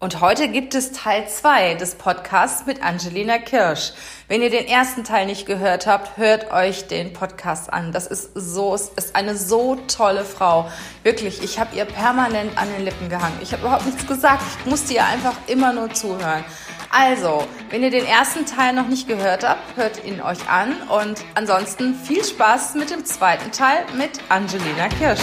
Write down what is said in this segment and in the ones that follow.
Und heute gibt es Teil 2 des Podcasts mit Angelina Kirsch. Wenn ihr den ersten Teil nicht gehört habt, hört euch den Podcast an. Das ist so, es ist eine so tolle Frau. Wirklich, ich habe ihr permanent an den Lippen gehangen. Ich habe überhaupt nichts gesagt. Ich musste ihr einfach immer nur zuhören. Also, wenn ihr den ersten Teil noch nicht gehört habt, hört ihn euch an. Und ansonsten viel Spaß mit dem zweiten Teil mit Angelina Kirsch.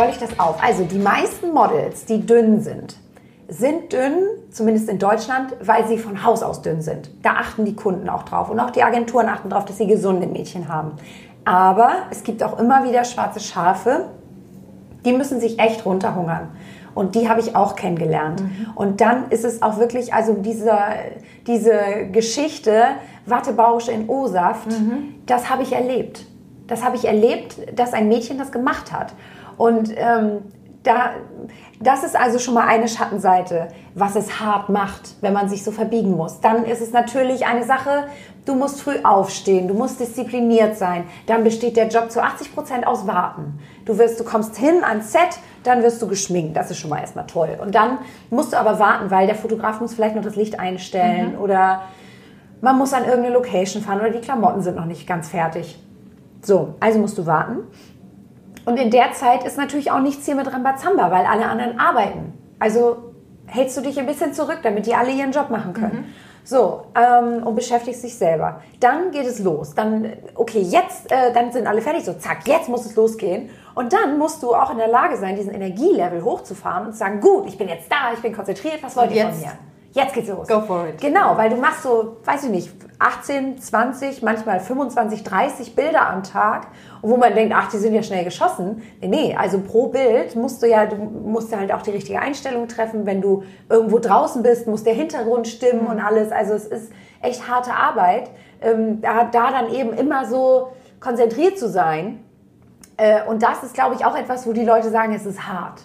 Rolle ich das auf. Also die meisten Models, die dünn sind, sind dünn, zumindest in Deutschland, weil sie von Haus aus dünn sind. Da achten die Kunden auch drauf und auch die Agenturen achten darauf, dass sie gesunde Mädchen haben. Aber es gibt auch immer wieder schwarze Schafe, die müssen sich echt runterhungern. Und die habe ich auch kennengelernt. Mhm. Und dann ist es auch wirklich, also diese, diese Geschichte, Wattebausche in O-Saft, mhm. das habe ich erlebt. Das habe ich erlebt, dass ein Mädchen das gemacht hat. Und ähm, da, das ist also schon mal eine Schattenseite, was es hart macht, wenn man sich so verbiegen muss. Dann ist es natürlich eine Sache, du musst früh aufstehen, du musst diszipliniert sein. Dann besteht der Job zu 80 Prozent aus Warten. Du wirst, du kommst hin ans Set, dann wirst du geschminkt. Das ist schon mal erstmal toll. Und dann musst du aber warten, weil der Fotograf muss vielleicht noch das Licht einstellen mhm. oder man muss an irgendeine Location fahren oder die Klamotten sind noch nicht ganz fertig. So, also musst du warten. Und in der Zeit ist natürlich auch nichts hier mit Rambazamba, weil alle anderen arbeiten. Also hältst du dich ein bisschen zurück, damit die alle ihren Job machen können. Mhm. So, ähm, und beschäftigst dich selber. Dann geht es los. Dann, okay, jetzt, äh, dann sind alle fertig. So, zack, jetzt muss es losgehen. Und dann musst du auch in der Lage sein, diesen Energielevel hochzufahren und zu sagen, gut, ich bin jetzt da, ich bin konzentriert, was wollt ihr von mir? Jetzt geht's los. Go for it. Genau, weil du machst so, weiß ich nicht, 18, 20, manchmal 25, 30 Bilder am Tag, wo man denkt, ach, die sind ja schnell geschossen. Nee, nee, also pro Bild musst du ja, du musst ja halt auch die richtige Einstellung treffen. Wenn du irgendwo draußen bist, muss der Hintergrund stimmen und alles. Also es ist echt harte Arbeit, ähm, da, da dann eben immer so konzentriert zu sein. Äh, und das ist, glaube ich, auch etwas, wo die Leute sagen, es ist hart.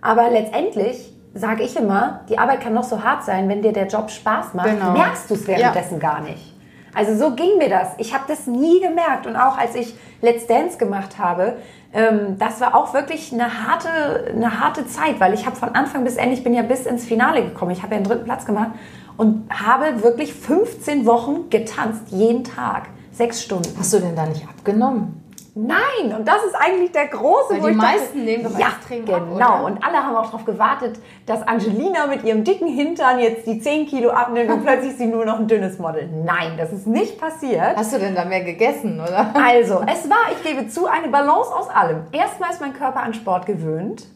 Aber letztendlich sage ich immer, die Arbeit kann noch so hart sein, wenn dir der Job Spaß macht, genau. merkst du es währenddessen ja. gar nicht. Also so ging mir das. Ich habe das nie gemerkt. Und auch als ich Let's Dance gemacht habe, ähm, das war auch wirklich eine harte, eine harte Zeit, weil ich habe von Anfang bis Ende, ich bin ja bis ins Finale gekommen. Ich habe ja den dritten Platz gemacht und habe wirklich 15 Wochen getanzt, jeden Tag, sechs Stunden. Hast du denn da nicht abgenommen? Nein, und das ist eigentlich der große, Weil die meisten dachte, nehmen doch ja, extrem genau. Ab, und alle haben auch darauf gewartet, dass Angelina mit ihrem dicken Hintern jetzt die 10 Kilo abnimmt und plötzlich ist sie nur noch ein dünnes Model. Nein, das ist nicht passiert. Hast du denn da mehr gegessen, oder? Also, es war, ich gebe zu, eine Balance aus allem. Erstmal ist mein Körper an Sport gewöhnt.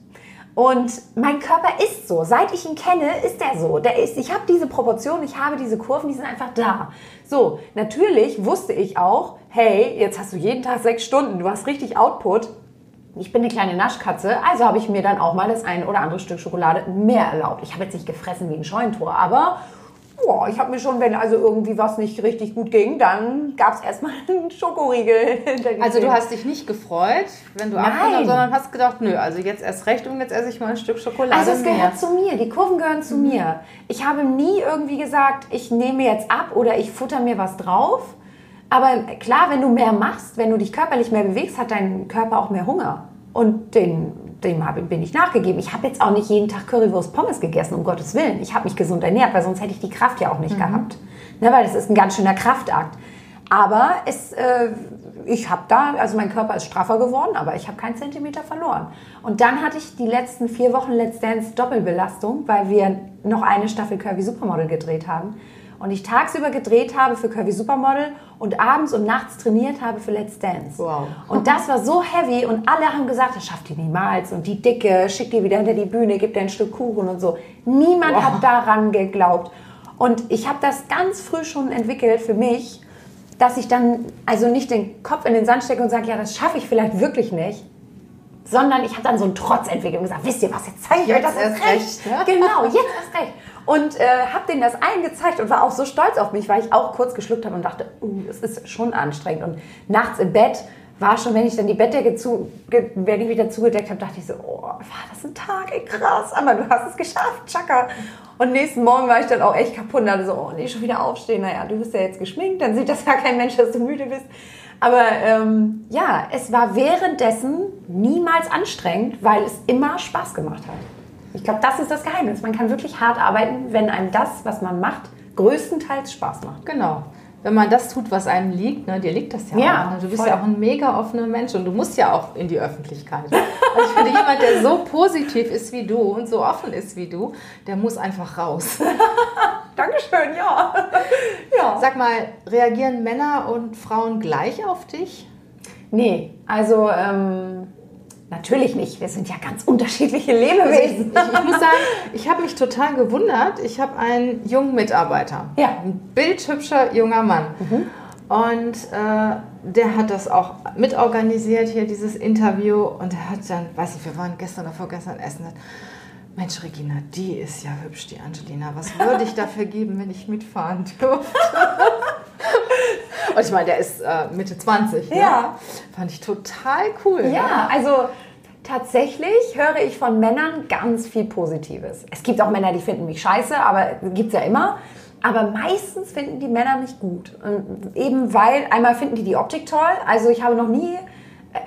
Und mein Körper ist so. Seit ich ihn kenne, ist er so. Der ist, ich habe diese Proportionen, ich habe diese Kurven, die sind einfach da. So, natürlich wusste ich auch, hey, jetzt hast du jeden Tag sechs Stunden, du hast richtig Output. Ich bin eine kleine Naschkatze, also habe ich mir dann auch mal das ein oder andere Stück Schokolade mehr erlaubt. Ich habe jetzt nicht gefressen wie ein Scheunentor, aber Boah, ich habe mir schon, wenn also irgendwie was nicht richtig gut ging, dann gab es erstmal einen Schokoriegel. Also du hast dich nicht gefreut, wenn du abgenommen sondern hast gedacht, nö, also jetzt erst recht und jetzt esse ich mal ein Stück Schokolade Also es mehr. gehört zu mir, die Kurven gehören zu mhm. mir. Ich habe nie irgendwie gesagt, ich nehme jetzt ab oder ich futter mir was drauf. Aber klar, wenn du mehr machst, wenn du dich körperlich mehr bewegst, hat dein Körper auch mehr Hunger. Und den dem bin ich nachgegeben. Ich habe jetzt auch nicht jeden Tag Currywurst Pommes gegessen, um Gottes Willen. Ich habe mich gesund ernährt, weil sonst hätte ich die Kraft ja auch nicht mhm. gehabt. Ne, weil das ist ein ganz schöner Kraftakt. Aber es, äh, ich habe da, also mein Körper ist straffer geworden, aber ich habe keinen Zentimeter verloren. Und dann hatte ich die letzten vier Wochen Let's Dance Doppelbelastung, weil wir noch eine Staffel Curvy Supermodel gedreht haben. Und ich tagsüber gedreht habe für Curvy Supermodel und abends und nachts trainiert habe für Let's Dance. Wow. Und das war so heavy und alle haben gesagt, das schafft die niemals und die Dicke, schick die wieder hinter die Bühne, gib dir ein Stück Kuchen und so. Niemand Wow. hat daran geglaubt. Und ich habe das ganz früh schon entwickelt für mich, dass ich dann also nicht den Kopf in den Sand stecke und sage, ja, das schaffe ich vielleicht wirklich nicht, sondern ich habe dann so einen Trotz entwickelt und gesagt, wisst ihr was, jetzt zeige ich euch das erst recht. recht? Genau, jetzt erst recht. Und äh, habe denen das allen gezeigt und war auch so stolz auf mich, weil ich auch kurz geschluckt habe und dachte, uh, ist schon anstrengend. Und nachts im Bett war schon, wenn ich dann die Bettdecke zu, wenn ich wieder zugedeckt habe, dachte ich so, oh, war das ein Tag, ey, krass, aber du hast es geschafft, Chaka. Und nächsten Morgen war ich dann auch echt kaputt und dachte so, oh nee, schon wieder aufstehen. Naja, du bist ja jetzt geschminkt, dann sieht das ja kein Mensch, dass du müde bist. Aber ähm, ja, es war währenddessen niemals anstrengend, weil es immer Spaß gemacht hat. Ich glaube, das ist das Geheimnis. Man kann wirklich hart arbeiten, wenn einem das, was man macht, größtenteils Spaß macht. Genau. Wenn man das tut, was einem liegt, ne, dir liegt das ja, Ja, auch. Ne? Du bist voll. ja auch ein mega offener Mensch und du musst ja auch in die Öffentlichkeit. Also ich finde, jemand, der so positiv ist wie du und so offen ist wie du, der muss einfach raus. Dankeschön, ja. ja. Sag mal, reagieren Männer und Frauen gleich auf dich? Nee, also ähm, natürlich nicht. Wir sind ja ganz unterschiedliche Also ich, Lebewesen. ich, muss sagen, ich habe mich total gewundert. Ich habe einen jungen Mitarbeiter. Ja. Ein bildhübscher junger Mann. Und äh, der hat das auch mitorganisiert, hier dieses Interview. Und er hat dann, weiß ich, wir waren gestern oder vorgestern essen. Hat, Mensch, Regina, die ist ja hübsch, die Angelina. Was würde ich dafür geben, wenn ich mitfahren dürfte? Und ich meine, der ist äh, Mitte 20. Ne? Ja. Fand ich total cool. ne? Ja, also tatsächlich höre ich von Männern ganz viel Positives. Es gibt auch Männer, die finden mich scheiße, aber gibt es ja immer. Aber meistens finden die Männer mich gut. Und eben weil, einmal finden die die Optik toll. Also ich habe noch nie,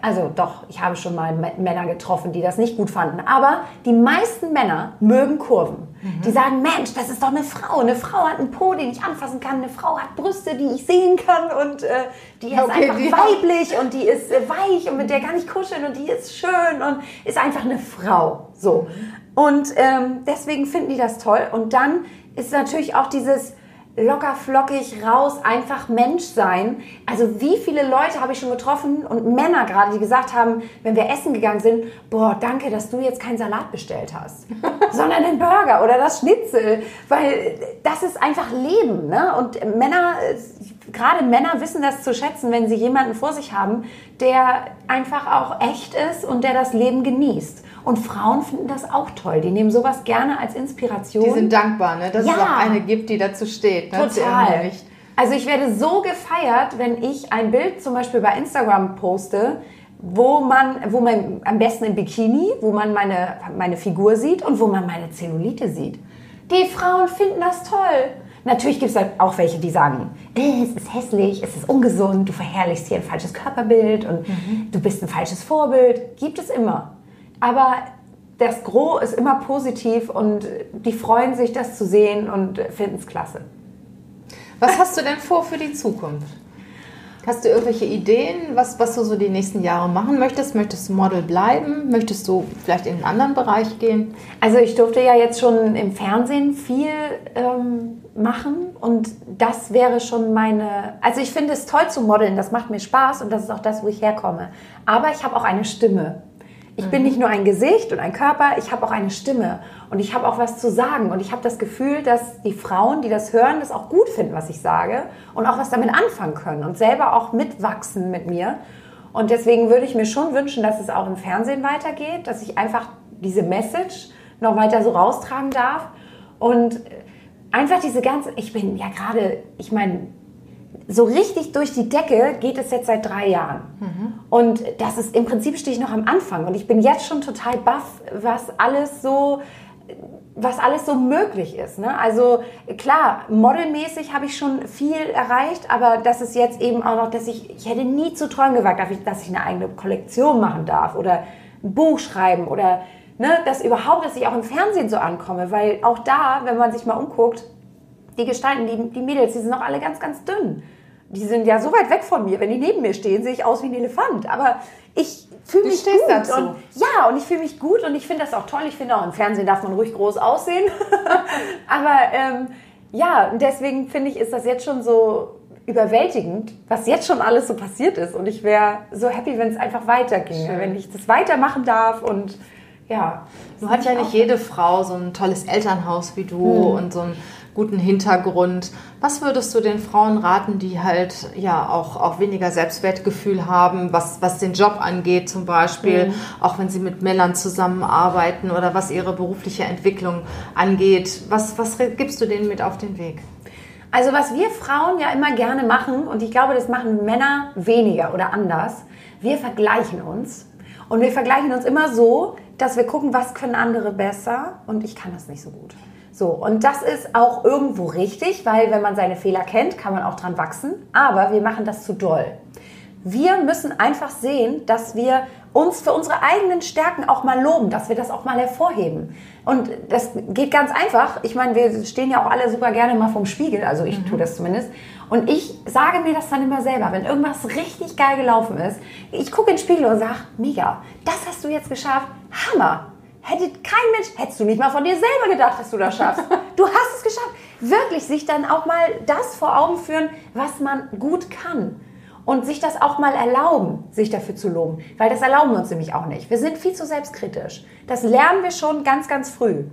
also doch, ich habe schon mal Männer getroffen, die das nicht gut fanden. Aber die meisten Männer mögen Kurven. Die sagen, Mensch, das ist doch eine Frau. Eine Frau hat einen Po, den ich anfassen kann. Eine Frau hat Brüste, die ich sehen kann. Und äh, die ist Okay, einfach die- weiblich und die ist äh, weich und mit der kann ich kuscheln und die ist schön und ist einfach eine Frau. So. Und ähm, deswegen finden die das toll. Und dann ist natürlich auch dieses locker flockig raus, einfach Mensch sein. Also wie viele Leute habe ich schon getroffen und Männer gerade, die gesagt haben, wenn wir essen gegangen sind, boah, danke, dass du jetzt keinen Salat bestellt hast, sondern den Burger oder das Schnitzel, weil das ist einfach Leben. Ne? Und Männer, gerade Männer wissen das zu schätzen, wenn sie jemanden vor sich haben, der einfach auch echt ist und der das Leben genießt. Und Frauen finden das auch toll. Die nehmen sowas gerne als Inspiration. Die sind dankbar, ne? dass es Ja. auch eine gibt, die dazu steht. Ne? Total. Also ich werde so gefeiert, wenn ich ein Bild zum Beispiel bei Instagram poste, wo man, wo man am besten im Bikini, wo man meine, meine Figur sieht und wo man meine Zellulite sieht. Die Frauen finden das toll. Natürlich gibt es halt auch welche, die sagen, äh, es ist hässlich, es ist ungesund, du verherrlichst hier ein falsches Körperbild und du bist ein falsches Vorbild. Gibt es immer. Aber das Gros ist immer positiv und die freuen sich, das zu sehen und finden es klasse. Was hast du denn vor für die Zukunft? Hast du irgendwelche Ideen, was, was du so die nächsten Jahre machen möchtest? Möchtest du Model bleiben? Möchtest du vielleicht in einen anderen Bereich gehen? Also ich durfte ja jetzt schon im Fernsehen viel ähm, machen und das wäre schon meine... Also ich finde es toll zu modeln, das macht mir Spaß und das ist auch das, wo ich herkomme. Aber ich habe auch eine Stimme. Ich bin nicht nur ein Gesicht und ein Körper, ich habe auch eine Stimme. Und ich habe auch was zu sagen. Und ich habe das Gefühl, dass die Frauen, die das hören, das auch gut finden, was ich sage und auch was damit anfangen können und selber auch mitwachsen mit mir. Und deswegen würde ich mir schon wünschen, dass es auch im Fernsehen weitergeht, dass ich einfach diese Message noch weiter so raustragen darf. Und einfach diese ganze, ich bin ja gerade, ich meine, so richtig durch die Decke geht es jetzt seit drei Jahren. Und das ist im Prinzip stehe ich noch am Anfang und ich bin jetzt schon total baff, was alles so was alles so möglich ist. Ne? Also klar, modelmäßig habe ich schon viel erreicht, aber das ist jetzt eben auch noch, dass ich, ich hätte nie zu träumen gewagt, dass ich, dass ich eine eigene Kollektion machen darf oder ein Buch schreiben oder ne, dass überhaupt, dass ich auch im Fernsehen so ankomme, weil auch da, wenn man sich mal umguckt, die Gestalten, die, die Mädels, die sind noch alle ganz, ganz dünn. Die sind ja so weit weg von mir. Wenn die neben mir stehen, sehe ich aus wie ein Elefant. Aber ich fühle mich gut. dazu. Und, ja, und ich fühle mich gut und ich finde das auch toll. Ich finde auch im Fernsehen darf man ruhig groß aussehen. Aber ähm, Ja, und deswegen finde ich, ist das jetzt schon so überwältigend, was jetzt schon alles so passiert ist. Und ich wäre so happy, wenn es einfach weiterginge, Schön. wenn ich das weitermachen darf und ja. Nun hat ja nicht jede Frau so ein tolles Elternhaus wie du und so einen guten Hintergrund. Was würdest du den Frauen raten, die halt ja auch, auch weniger Selbstwertgefühl haben, was, was den Job angeht zum Beispiel, auch wenn sie mit Männern zusammenarbeiten oder was ihre berufliche Entwicklung angeht? Was, was gibst du denen mit auf den Weg? Also was wir Frauen ja immer gerne machen, und ich glaube, das machen Männer weniger oder anders, wir vergleichen uns. Und wir vergleichen uns immer so, dass wir gucken, was können andere besser und ich kann das nicht so gut. So, und das ist auch irgendwo richtig, weil wenn man seine Fehler kennt, kann man auch dran wachsen. Aber wir machen das zu doll. Wir müssen einfach sehen, dass wir uns für unsere eigenen Stärken auch mal loben, dass wir das auch mal hervorheben. Und das geht ganz einfach. Ich meine, wir stehen ja auch alle super gerne mal vorm Spiegel, also ich tue das zumindest. Und ich sage mir das dann immer selber, wenn irgendwas richtig geil gelaufen ist. Ich gucke in den Spiegel und sage, mega, das hast du jetzt geschafft, Hammer. Hätte kein Mensch, hättest du nicht mal von dir selber gedacht, dass du das schaffst. Du hast es geschafft. Wirklich sich dann auch mal das vor Augen führen, was man gut kann. Und sich das auch mal erlauben, sich dafür zu loben. Weil das erlauben wir uns nämlich auch nicht. Wir sind viel zu selbstkritisch. Das lernen wir schon ganz, ganz früh.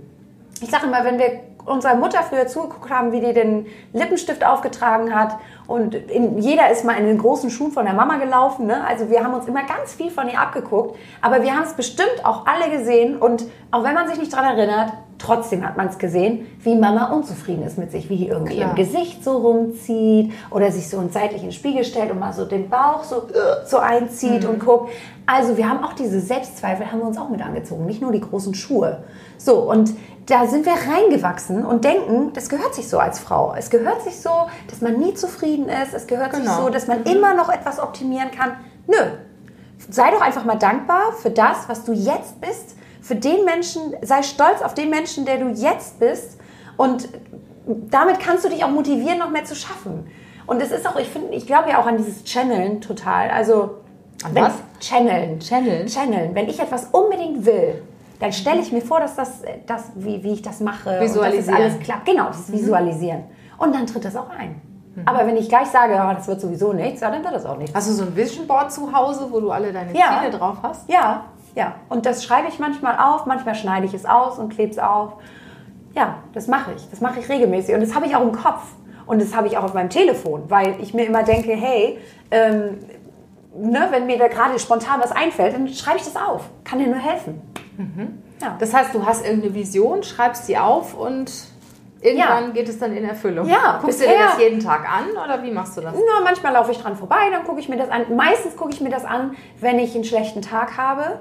Ich sage immer, wenn wir unserer Mutter früher zugeguckt haben, wie die den Lippenstift aufgetragen hat und in, jeder ist mal in den großen Schuhen von der Mama gelaufen. Ne? Also wir haben uns immer ganz viel von ihr abgeguckt, aber wir haben es bestimmt auch alle gesehen und auch wenn man sich nicht daran erinnert, trotzdem hat man es gesehen, wie Mama unzufrieden ist mit sich, wie die irgendwie Klar. im Gesicht so rumzieht oder sich so einen seitlichen Spiegel stellt und mal so den Bauch so, äh, so einzieht und guckt. Also wir haben auch diese Selbstzweifel, haben wir uns auch mit angezogen, nicht nur die großen Schuhe. So, und da sind wir reingewachsen und denken, das gehört sich so als Frau. Es gehört sich so, dass man nie zufrieden ist. Es gehört sich Genau. so, dass man immer noch etwas optimieren kann. Nö. Sei doch einfach mal dankbar für das, was du jetzt bist. Für den Menschen, sei stolz auf den Menschen, der du jetzt bist. Und damit kannst du dich auch motivieren, noch mehr zu schaffen. Und es ist auch, ich finde, ich glaube ja auch an dieses Channeln total. Also, wenn- was? Channeln. Channeln? Channeln. Wenn ich etwas unbedingt will, dann stelle ich mir vor, dass das, das wie, wie ich das mache. Visualisieren. dass es alles klappt. Genau, das Visualisieren. Und dann tritt das auch ein. Aber wenn ich gleich sage, ja, das wird sowieso nichts, ja, dann wird das auch nichts. Hast du so ein Vision Board zu Hause, wo du alle deine Ja. Ziele drauf hast? Ja, ja. Und das schreibe ich manchmal auf, manchmal schneide ich es aus und klebe es auf. Ja, das mache ich. Das mache ich regelmäßig. Und das habe ich auch im Kopf. Und das habe ich auch auf meinem Telefon, weil ich mir immer denke, hey, ähm, ne, wenn mir da gerade spontan was einfällt, dann schreibe ich das auf. Kann dir nur helfen. Ja. Das heißt, du hast irgendeine Vision, schreibst sie auf und irgendwann geht es dann in Erfüllung. Ja, Guckst du dir das jeden Tag an oder wie machst du das? Nur manchmal laufe ich dran vorbei, dann gucke ich mir das an. Meistens gucke ich mir das an, wenn ich einen schlechten Tag habe,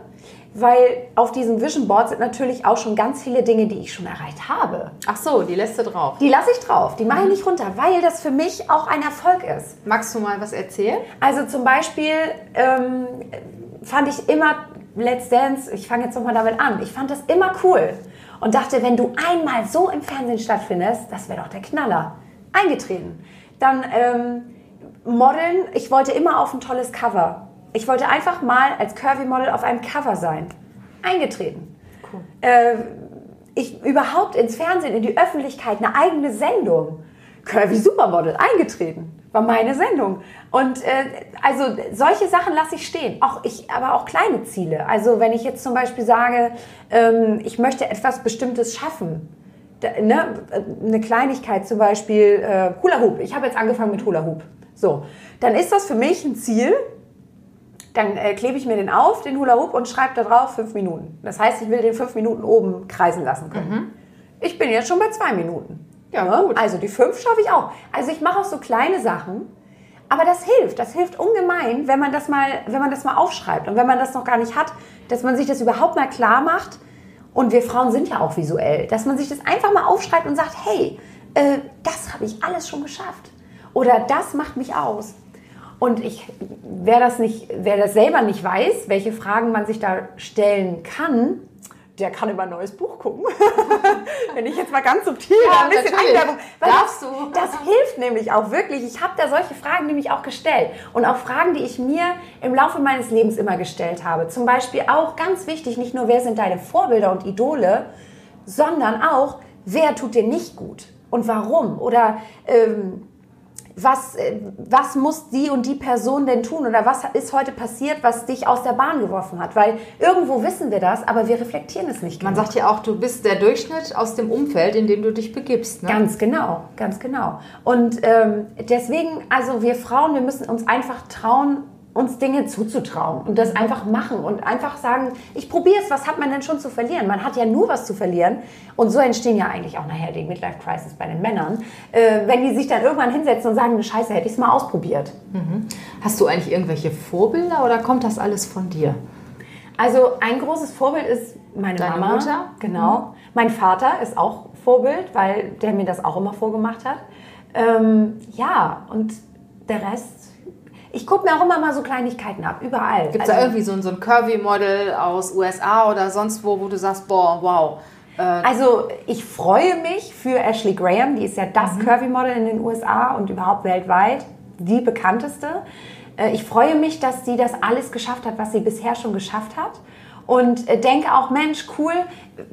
weil auf diesem Vision Board sind natürlich auch schon ganz viele Dinge, die ich schon erreicht habe. Ach so, die lässt du drauf. Die lasse ich drauf, die mache ich nicht runter, weil das für mich auch ein Erfolg ist. Magst du mal was erzählen? Also zum Beispiel ähm, fand ich immer Let's Dance, ich fange jetzt nochmal damit an, ich fand das immer cool und dachte, wenn du einmal so im Fernsehen stattfindest, das wäre doch der Knaller. Eingetreten. Dann ähm, Modeln, ich wollte immer auf ein tolles Cover. Ich wollte einfach mal als Curvy-Model auf einem Cover sein. Eingetreten. Cool. Äh, ich überhaupt ins Fernsehen, in die Öffentlichkeit, eine eigene Sendung. Curvy Supermodel eingetreten. War meine Sendung. Und äh, also solche Sachen lasse ich stehen. Auch ich, aber auch kleine Ziele. Also wenn ich jetzt zum Beispiel sage, ähm, ich möchte etwas Bestimmtes schaffen. Da, ne, eine Kleinigkeit zum Beispiel äh, Hula Hoop. Ich habe jetzt angefangen mit Hula Hoop. So, dann ist das für mich ein Ziel. Dann äh, klebe ich mir den auf, den Hula Hoop, und schreibe da drauf fünf Minuten. Das heißt, ich will den fünf Minuten oben kreisen lassen können. Ich bin jetzt schon bei zwei Minuten. Ja, Ne? gut. Also die fünf schaffe ich auch. Also ich mache auch so kleine Sachen. Aber das hilft, das hilft ungemein, wenn man das mal, wenn man das mal aufschreibt und wenn man das noch gar nicht hat, dass man sich das überhaupt mal klar macht. Und wir Frauen sind ja auch visuell, dass man sich das einfach mal aufschreibt und sagt, hey, äh, das habe ich alles schon geschafft oder das macht mich aus. Und ich, wer das nicht, wer das selber nicht weiß, welche Fragen man sich da stellen kann, der kann über ein neues Buch gucken. Wenn ich jetzt mal ganz subtil Ja, ein bisschen. Einwerbung. Darfst das, du. das hilft nämlich auch wirklich. Ich habe da solche Fragen nämlich auch gestellt. Und auch Fragen, die ich mir im Laufe meines Lebens immer gestellt habe. Zum Beispiel auch ganz wichtig, nicht nur, wer sind deine Vorbilder und Idole, sondern auch, wer tut dir nicht gut? und warum? Oder ähm, was, äh, was muss die und die Person denn tun? Oder was ist heute passiert, was dich aus der Bahn geworfen hat? Weil irgendwo wissen wir das, aber wir reflektieren es nicht. Man genug. sagt ja auch, du bist der Durchschnitt aus dem Umfeld, in dem du dich begibst. Ne? Ganz genau, ganz genau. Und ähm, deswegen, also wir Frauen, wir müssen uns einfach trauen, uns Dinge zuzutrauen und das einfach machen und einfach sagen, ich probiere es, was hat man denn schon zu verlieren? Man hat ja nur was zu verlieren und so entstehen ja eigentlich auch nachher die Midlife Crisis bei den Männern, äh, wenn die sich dann irgendwann hinsetzen und sagen, scheiße, hätte ich es mal ausprobiert. Mhm. Hast du eigentlich irgendwelche Vorbilder oder kommt das alles von dir? Also ein großes Vorbild ist meine Deine Mama. Mutter? Genau. Mhm. Mein Vater ist auch Vorbild, weil der mir das auch immer vorgemacht hat. Ähm, ja, und der Rest ich gucke mir auch immer mal so Kleinigkeiten ab, überall. Gibt es also, da irgendwie so, so ein Curvy-Model aus USA oder sonst wo, wo du sagst, boah, wow. Äh also ich freue mich für Ashley Graham, die ist ja das mhm. Curvy-Model in den USA und überhaupt weltweit, die bekannteste. Äh, ich freue mich, dass sie das alles geschafft hat, was sie bisher schon geschafft hat und äh, denke auch, Mensch, cool,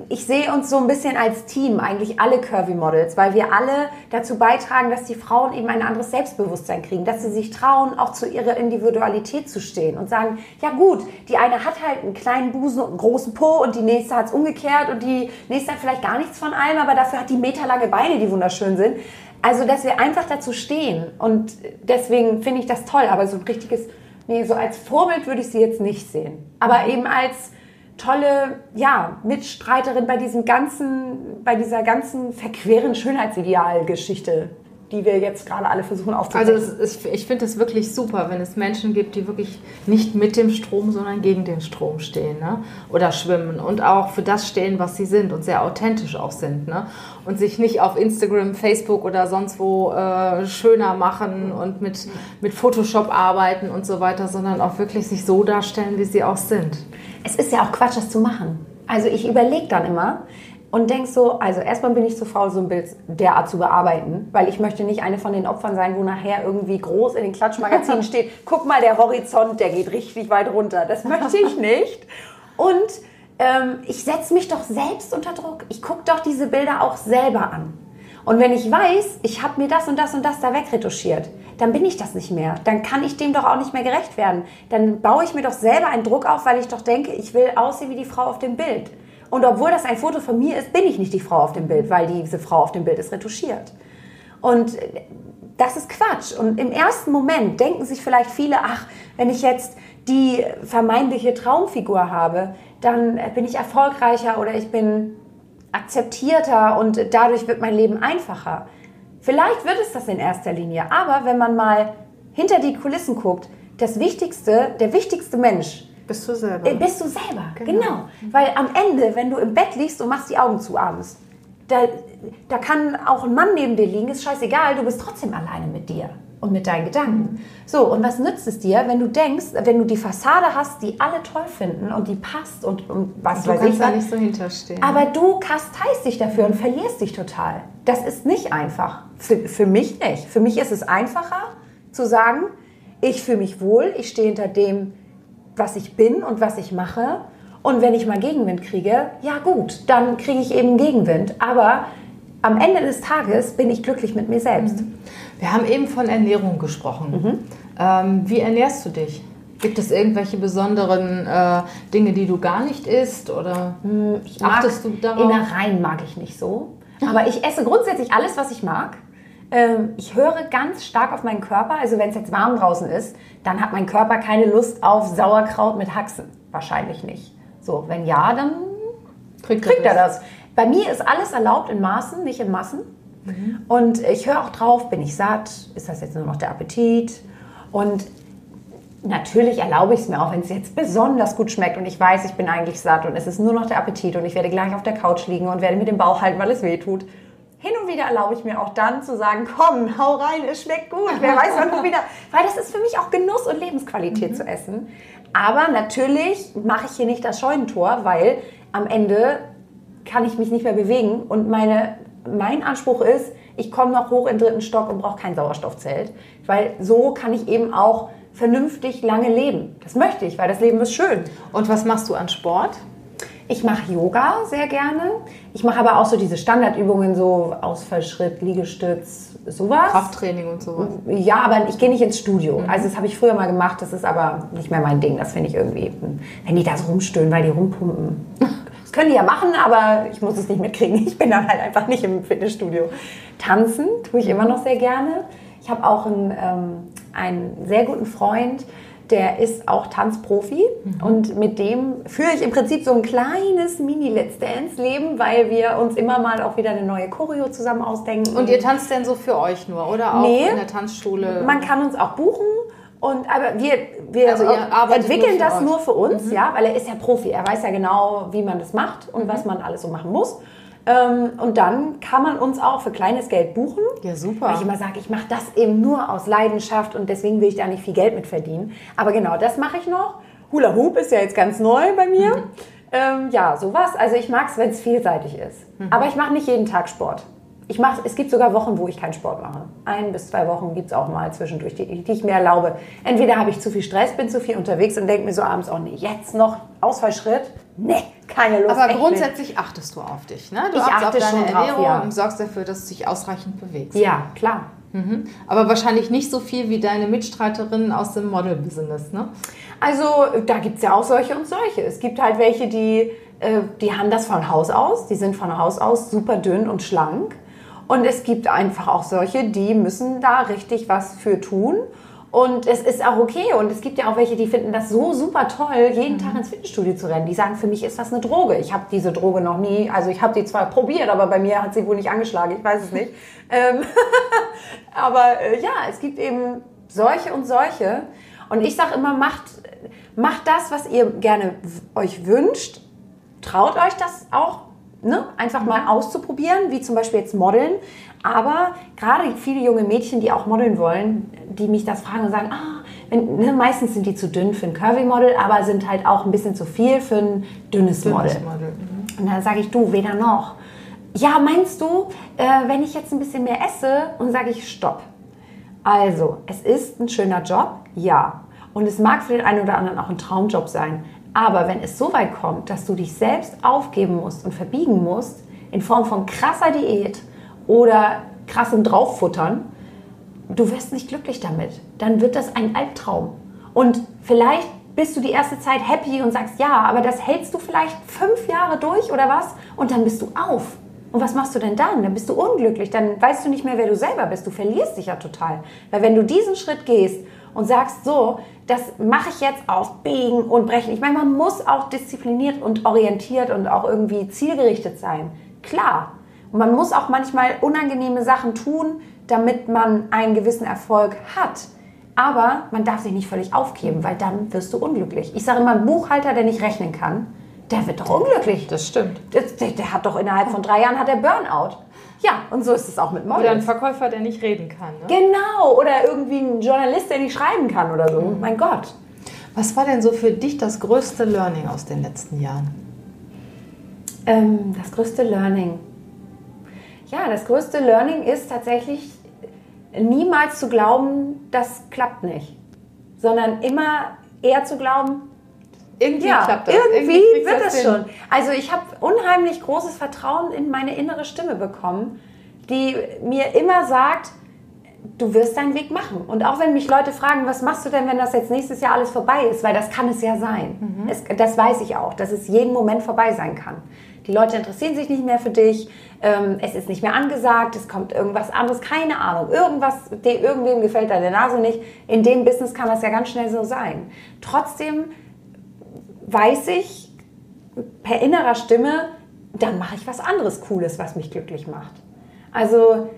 ich sehe uns so ein bisschen als Team, eigentlich alle Curvy Models, weil wir alle dazu beitragen, dass die Frauen eben ein anderes Selbstbewusstsein kriegen, dass sie sich trauen, auch zu ihrer Individualität zu stehen und sagen, ja gut, die eine hat halt einen kleinen Busen und einen großen Po und die nächste hat es umgekehrt und die nächste hat vielleicht gar nichts von allem, aber dafür hat die meterlange Beine, die wunderschön sind. Also, dass wir einfach dazu stehen und deswegen finde ich das toll, aber so ein richtiges, nee, so als Vorbild würde ich sie jetzt nicht sehen, aber eben als tolle ja, Mitstreiterin bei diesem ganzen, bei dieser ganzen verqueren Schönheitsidealgeschichte, die wir jetzt gerade alle versuchen aufzubauen. Also ist, ich finde es wirklich super, wenn es Menschen gibt, die wirklich nicht mit dem Strom, sondern gegen den Strom stehen ne? oder schwimmen und auch für das stehen, was sie sind und sehr authentisch auch sind ne? und sich nicht auf Instagram, Facebook oder sonst wo äh, schöner machen und mit, mit Photoshop arbeiten und so weiter, sondern auch wirklich sich so darstellen, wie sie auch sind es ist ja auch Quatsch, das zu machen. Also ich überlege dann immer und denke so, also erstmal bin ich zu faul, so ein Bild derart zu bearbeiten, weil ich möchte nicht eine von den Opfern sein, wo nachher irgendwie groß in den Klatschmagazinen steht, guck mal, der Horizont, der geht richtig weit runter. Das möchte ich nicht. Und ähm, ich setze mich doch selbst unter Druck. Ich gucke doch diese Bilder auch selber an. Und wenn ich weiß, ich habe mir das und das und das da wegretuschiert, dann bin ich das nicht mehr. Dann kann ich dem doch auch nicht mehr gerecht werden. Dann baue ich mir doch selber einen Druck auf, weil ich doch denke, ich will aussehen wie die Frau auf dem Bild. Und obwohl das ein Foto von mir ist, bin ich nicht die Frau auf dem Bild, weil diese Frau auf dem Bild ist retuschiert. Und das ist Quatsch. Und im ersten Moment denken sich vielleicht viele, ach, wenn ich jetzt die vermeintliche Traumfigur habe, dann bin ich erfolgreicher oder ich bin akzeptierter und dadurch wird mein Leben einfacher. Vielleicht wird es das in erster Linie, aber wenn man mal hinter die Kulissen guckt, das Wichtigste, der wichtigste Mensch, bist du selber. Äh, bist du selber, genau. genau. Weil am Ende, wenn du im Bett liegst und machst die Augen zu abends, da, da kann auch ein Mann neben dir liegen, ist scheißegal, du bist trotzdem alleine mit dir und mit deinen Gedanken. So, und was nützt es dir, wenn du denkst, wenn du die Fassade hast, die alle toll finden und die passt und, und was du weiß kannst ich. da nicht so hinterstehen. Aber du kasteist dich dafür und verlierst dich total. Das ist nicht einfach. Für, für mich nicht. Für mich ist es einfacher zu sagen, ich fühle mich wohl, ich stehe hinter dem, was ich bin und was ich mache. Und wenn ich mal Gegenwind kriege, ja gut, dann kriege ich eben Gegenwind. Aber am Ende des Tages bin ich glücklich mit mir selbst. Mhm. Wir haben eben von Ernährung gesprochen. Mhm. Ähm, wie ernährst du dich? Gibt es irgendwelche besonderen äh, Dinge, die du gar nicht isst oder hm, ich achtest du darauf? Innereien mag ich nicht so, aber ich esse grundsätzlich alles, was ich mag. Ähm, ich höre ganz stark auf meinen Körper. Also wenn es jetzt warm draußen ist, dann hat mein Körper keine Lust auf Sauerkraut mit Haxen. Wahrscheinlich nicht. So, wenn ja, dann kriegt, kriegt er das. Bei mir ist alles erlaubt in Maßen, nicht in Massen. Mhm. Und ich höre auch drauf, bin ich satt? Ist das jetzt nur noch der Appetit? Und natürlich erlaube ich es mir auch, wenn es jetzt besonders gut schmeckt und ich weiß, ich bin eigentlich satt und es ist nur noch der Appetit und ich werde gleich auf der Couch liegen und werde mit dem Bauch halten, weil es weh tut. Hin und wieder erlaube ich mir auch dann zu sagen, komm, hau rein, es schmeckt gut. Wer weiß wann du wieder. Weil das ist für mich auch Genuss und Lebensqualität mhm. zu essen. Aber natürlich mache ich hier nicht das Scheunentor, weil am Ende kann ich mich nicht mehr bewegen und meine mein Anspruch ist, ich komme noch hoch in den dritten Stock und brauche kein Sauerstoffzelt, weil so kann ich eben auch vernünftig lange leben. Das möchte ich, weil das Leben ist schön. Und was machst du an Sport? Ich mache Yoga sehr gerne. Ich mache aber auch so diese Standardübungen, so Ausfallschritt, Liegestütz, sowas. Krafttraining und sowas. Ja, aber ich gehe nicht ins Studio. Also das habe ich früher mal gemacht, das ist aber nicht mehr mein Ding. Das finde ich irgendwie, wenn die da so rumstöhnen, weil die rumpumpen. Das können die ja machen, aber ich muss es nicht mitkriegen. Ich bin dann halt einfach nicht im Fitnessstudio. Tanzen tue ich immer noch sehr gerne. Ich habe auch einen, ähm, einen sehr guten Freund, der ist auch Tanzprofi mhm. und mit dem führe ich im Prinzip so ein kleines Mini-Let's Dance-Leben, weil wir uns immer mal auch wieder eine neue Choreo zusammen ausdenken. Und ihr tanzt denn so für euch nur oder auch Nee. in der Tanzschule? Man kann uns auch buchen. Und, aber wir, wir Also entwickeln nur das euch. Mhm. nur für uns, ja, weil er ist ja Profi. Er weiß ja genau, wie man das macht und was man alles so machen muss. Ähm, und dann kann man uns auch für kleines Geld buchen. Ja, super. Weil ich immer sage, ich mache das eben nur aus Leidenschaft und deswegen will ich da nicht viel Geld mit verdienen. Aber genau, das mache ich noch. Hula Hoop ist ja jetzt ganz neu bei mir. Ähm, ja, sowas. Also ich mag es, wenn es vielseitig ist. Aber ich mache nicht jeden Tag Sport. Ich mach, es gibt sogar Wochen, wo ich keinen Sport mache. Ein bis zwei Wochen gibt es auch mal zwischendurch, die, die ich mir erlaube. Entweder habe ich zu viel Stress, bin zu viel unterwegs und denke mir so abends, oh nee, jetzt noch Ausfallschritt? Nee, keine Lust. Aber grundsätzlich achtest du auf dich, ne? Du Ich achtest achte auf deine schon drauf, Ernährung ja. und sorgst dafür, dass du dich ausreichend bewegst. Ja, klar. Mhm. Aber wahrscheinlich nicht so viel wie deine Mitstreiterinnen aus dem Model-Business, ne? Also da gibt es ja auch solche und solche. Es gibt halt welche, die, äh, die haben das von Haus aus. Die sind von Haus aus super dünn und schlank. Und es gibt einfach auch solche, die müssen da richtig was für tun. Und es ist auch okay. Und es gibt ja auch welche, die finden das so super toll, jeden Tag ins Fitnessstudio zu rennen. Die sagen, für mich ist das eine Droge. Ich habe diese Droge noch nie, also ich habe die zwar probiert, aber bei mir hat sie wohl nicht angeschlagen. Ich weiß es nicht. ähm, aber äh, ja, es gibt eben solche und solche. Und ich sage immer, macht, macht das, was ihr gerne euch wünscht. Traut euch das auch, ne? einfach mal auszuprobieren, wie zum Beispiel jetzt Modeln. Aber gerade viele junge Mädchen, die auch modeln wollen, die mich das fragen und sagen, ah, wenn, ne, meistens sind die zu dünn für ein Curvy-Model, aber sind halt auch ein bisschen zu viel für ein dünnes, Model. Dünnes Model. Mhm. Und dann sage ich, du, weder noch. Ja, meinst du, äh, wenn ich jetzt ein bisschen mehr esse und sage ich, stopp. Also, es ist ein schöner Job, ja. Und es mag für den einen oder anderen auch ein Traumjob sein. Aber wenn es so weit kommt, dass du dich selbst aufgeben musst und verbiegen musst, in Form von krasser Diät oder krassem Drauffuttern, du wirst nicht glücklich damit. Dann wird das ein Albtraum. Und vielleicht bist du die erste Zeit happy und sagst ja, aber das hältst du vielleicht fünf Jahre durch oder was und dann bist du auf. Und was machst du denn dann? Dann bist du unglücklich, dann weißt du nicht mehr, wer du selber bist. Du verlierst dich ja total. Weil wenn du diesen Schritt gehst und sagst, so, das mache ich jetzt auf Biegen und Brechen. Ich meine, man muss auch diszipliniert und orientiert und auch irgendwie zielgerichtet sein. Klar. Und man muss auch manchmal unangenehme Sachen tun, damit man einen gewissen Erfolg hat. Aber man darf sich nicht völlig aufgeben, weil dann wirst du unglücklich. Ich sage immer, ein Buchhalter, der nicht rechnen kann, der wird doch unglücklich. Das stimmt. Der, der, der hat doch innerhalb von drei Jahren hat er Burnout. Ja, und so ist es auch mit Oder ein Models. Verkäufer, der nicht reden kann. Ne? Genau, oder irgendwie ein Journalist, der nicht schreiben kann oder so. Mein Gott. Was war denn so für dich das größte Learning aus den letzten Jahren? Ähm, das größte Learning. Ja, das größte Learning ist tatsächlich niemals zu glauben, das klappt nicht. Sondern immer eher zu glauben, Irgendwie ja, klappt das. irgendwie, kriegst wird das hin. schon. Also ich habe unheimlich großes Vertrauen in meine innere Stimme bekommen, die mir immer sagt, du wirst deinen Weg machen. Und auch wenn mich Leute fragen, was machst du denn, wenn das jetzt nächstes Jahr alles vorbei ist, weil das kann es ja sein. Mhm. Es, das weiß ich auch, dass es jeden Moment vorbei sein kann. Die Leute interessieren sich nicht mehr für dich, ähm, es ist nicht mehr angesagt, es kommt irgendwas anderes, keine Ahnung, irgendwas, de, irgendwem gefällt deine Nase nicht. In dem Business kann das ja ganz schnell so sein. Trotzdem weiß ich per innerer Stimme, dann mache ich was anderes Cooles, was mich glücklich macht. Also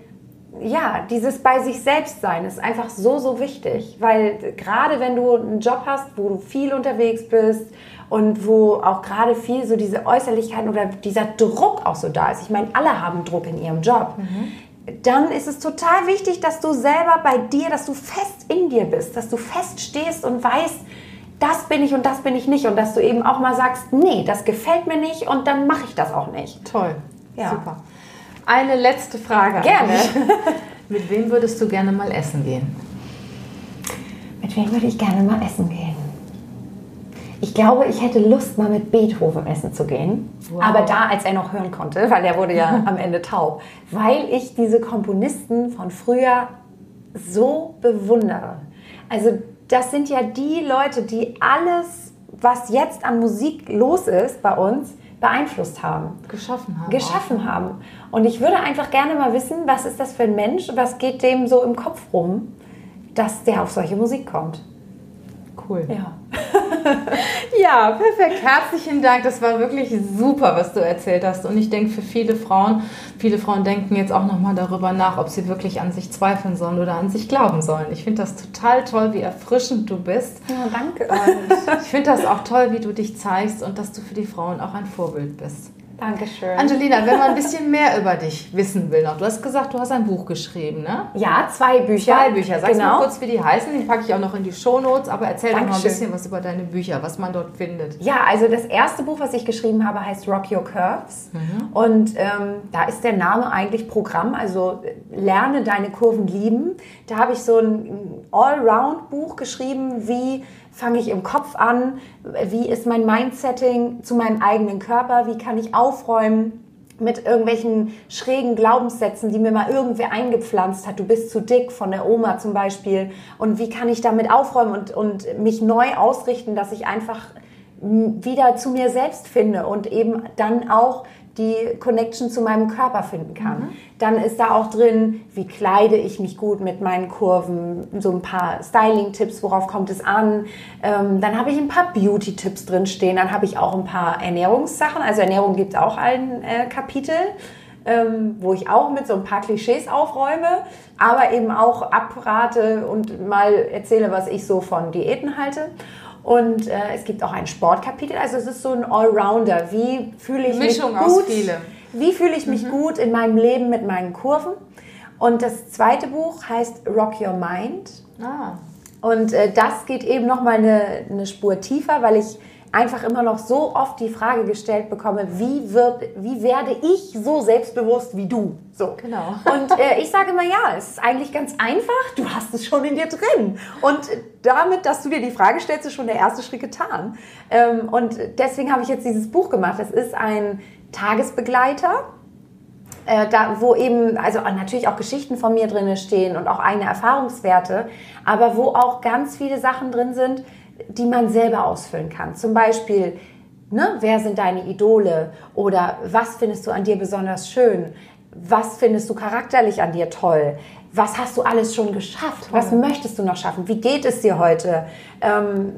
ja, dieses bei sich selbst sein ist einfach so, so wichtig, weil gerade wenn du einen Job hast, wo du viel unterwegs bist und wo auch gerade viel so diese Äußerlichkeiten oder dieser Druck auch so da ist. Ich meine, alle haben Druck in ihrem Job. Dann ist es total wichtig, dass du selber bei dir, dass du fest in dir bist, dass du fest stehst und weißt, das bin ich und das bin ich nicht. Und dass du eben auch mal sagst, nee, das gefällt mir nicht und dann mache ich das auch nicht. Toll. Ja. Super. Eine letzte Frage. Gerne. Mit wem würdest du gerne mal essen gehen? Mit wem würde ich gerne mal essen gehen? Ich glaube, ich hätte Lust, mal mit Beethoven essen zu gehen. Wow. Aber da, als er noch hören konnte, weil er wurde ja am Ende taub. Weil ich diese Komponisten von früher so bewundere. Also das sind ja die Leute, die alles, was jetzt an Musik los ist bei uns, beeinflusst haben. Geschaffen haben. Geschaffen haben. Und ich würde einfach gerne mal wissen, was ist das für ein Mensch, was geht dem so im Kopf rum, dass der auf solche Musik kommt. Cool. Ja. Ja, perfekt. Herzlichen Dank. Das war wirklich super, was du erzählt hast. Und ich denke, für viele Frauen, viele Frauen denken jetzt auch nochmal darüber nach, ob sie wirklich an sich zweifeln sollen oder an sich glauben sollen. Ich finde das total toll, wie erfrischend du bist. Ja, danke. Und ich finde das auch toll, wie du dich zeigst und dass du für die Frauen auch ein Vorbild bist. Dankeschön. Angelina, wenn man ein bisschen mehr über dich wissen will noch, du hast gesagt, du hast ein Buch geschrieben, ne? Ja, zwei Bücher. Zwei Bücher. Sag genau. mal kurz, wie die heißen. Die packe ich auch noch in die Shownotes. Aber erzähl doch mal ein bisschen was über deine Bücher, was man dort findet. Ja, also das erste Buch, was ich geschrieben habe, heißt Rock Your Curves. Und ähm, da ist der Name eigentlich Programm, also äh, lerne deine Kurven lieben. Da habe ich so ein Allround-Buch geschrieben, wie fange ich im Kopf an, wie ist mein Mindsetting zu meinem eigenen Körper, wie kann ich aufräumen mit irgendwelchen schrägen Glaubenssätzen, die mir mal irgendwer eingepflanzt hat. Du bist zu dick von der Oma zum Beispiel. Und wie kann ich damit aufräumen und, und mich neu ausrichten, dass ich einfach wieder zu mir selbst finde und eben dann auch die Connection zu meinem Körper finden kann. Dann ist da auch drin, wie kleide ich mich gut mit meinen Kurven, so ein paar Styling-Tipps, worauf kommt es an. Ähm, dann habe ich ein paar Beauty-Tipps drin stehen. Dann habe ich auch ein paar Ernährungssachen. Also Ernährung gibt es auch ein äh, Kapitel ähm, wo ich auch mit so ein paar Klischees aufräume, aber eben auch abrate und mal erzähle, was ich so von Diäten halte. Und äh, es gibt auch ein Sportkapitel, also es ist so ein Allrounder. Wie fühle ich Mischung mich gut? Wie fühle ich mich gut in meinem Leben mit meinen Kurven? Und das zweite Buch heißt Rock Your Mind. Ah, Und äh, das geht eben noch mal eine, eine Spur tiefer, weil ich einfach immer noch so oft die Frage gestellt bekomme, wie, wird, wie werde ich so selbstbewusst wie du? So. Genau. Und äh, ich sage immer, ja, es ist eigentlich ganz einfach, du hast es schon in dir drin. Und damit, dass du dir die Frage stellst, ist schon der erste Schritt getan. Ähm, und deswegen habe ich jetzt dieses Buch gemacht. Es ist ein Tagesbegleiter äh, da, wo eben, also natürlich auch Geschichten von mir drin stehen und auch eigene Erfahrungswerte, aber wo auch ganz viele Sachen drin sind, die man selber ausfüllen kann. Zum Beispiel, ne, wer sind deine Idole oder was findest du an dir besonders schön? Was findest du charakterlich an dir toll? Was hast du alles schon geschafft? Was möchtest du noch schaffen? Wie geht es dir heute? Ähm,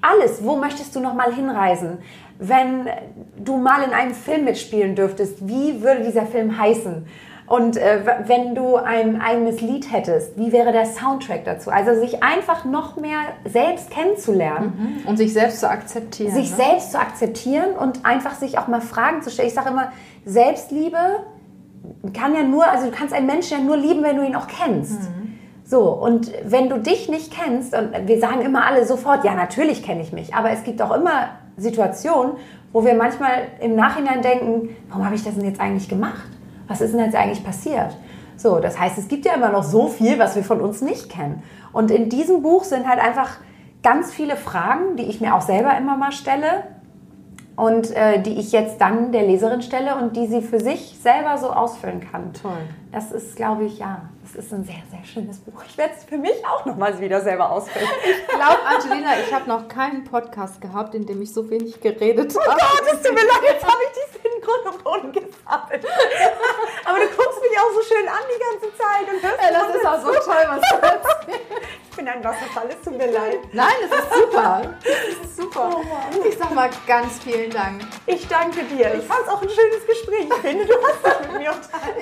alles. Wo möchtest du noch mal hinreisen? Wenn du mal in einem Film mitspielen dürftest, wie würde dieser Film heißen? Und äh, wenn du ein eigenes Lied hättest, wie wäre der Soundtrack dazu? Also sich einfach noch mehr selbst kennenzulernen, und sich selbst zu akzeptieren. sich ne? selbst zu akzeptieren und einfach sich auch mal Fragen zu stellen. Ich sage immer, Selbstliebe kann ja nur, also du kannst einen Menschen ja nur lieben, wenn du ihn auch kennst. So, und wenn du dich nicht kennst, und wir sagen immer alle sofort, ja, natürlich kenne ich mich, aber es gibt auch immer Situationen, wo wir manchmal im Nachhinein denken, warum habe ich das denn jetzt eigentlich gemacht? Was ist denn jetzt eigentlich passiert? So, das heißt, es gibt ja immer noch so viel, was wir von uns nicht kennen. Und in diesem Buch sind halt einfach ganz viele Fragen, die ich mir auch selber immer mal stelle, und äh, die ich jetzt dann der Leserin stelle und die sie für sich selber so ausfüllen kann. Toll. Das ist, glaube ich, ja, das ist ein sehr, sehr schönes Buch. Ich werde es für mich auch nochmals wieder selber ausfüllen. Ich glaube, Angelina, ich habe noch keinen Podcast gehabt, in dem ich so wenig geredet Oh habe. Gott, es tut mir leid, jetzt habe ich dies in Grund und Boden gesammelt. Aber du guckst mich auch so schön an die ganze Zeit. Und hörst Ja, das ist auch so toll, was du erzählst. Ich bin ein Wasserfall, es tut mir leid. Nein, das ist super. Das ist super. Oh. Ich sag mal ganz vielen Dank. Ich danke dir. Ich fand es auch ein schönes Gespräch. Ich finde, du hast es mit mir viel erzählt.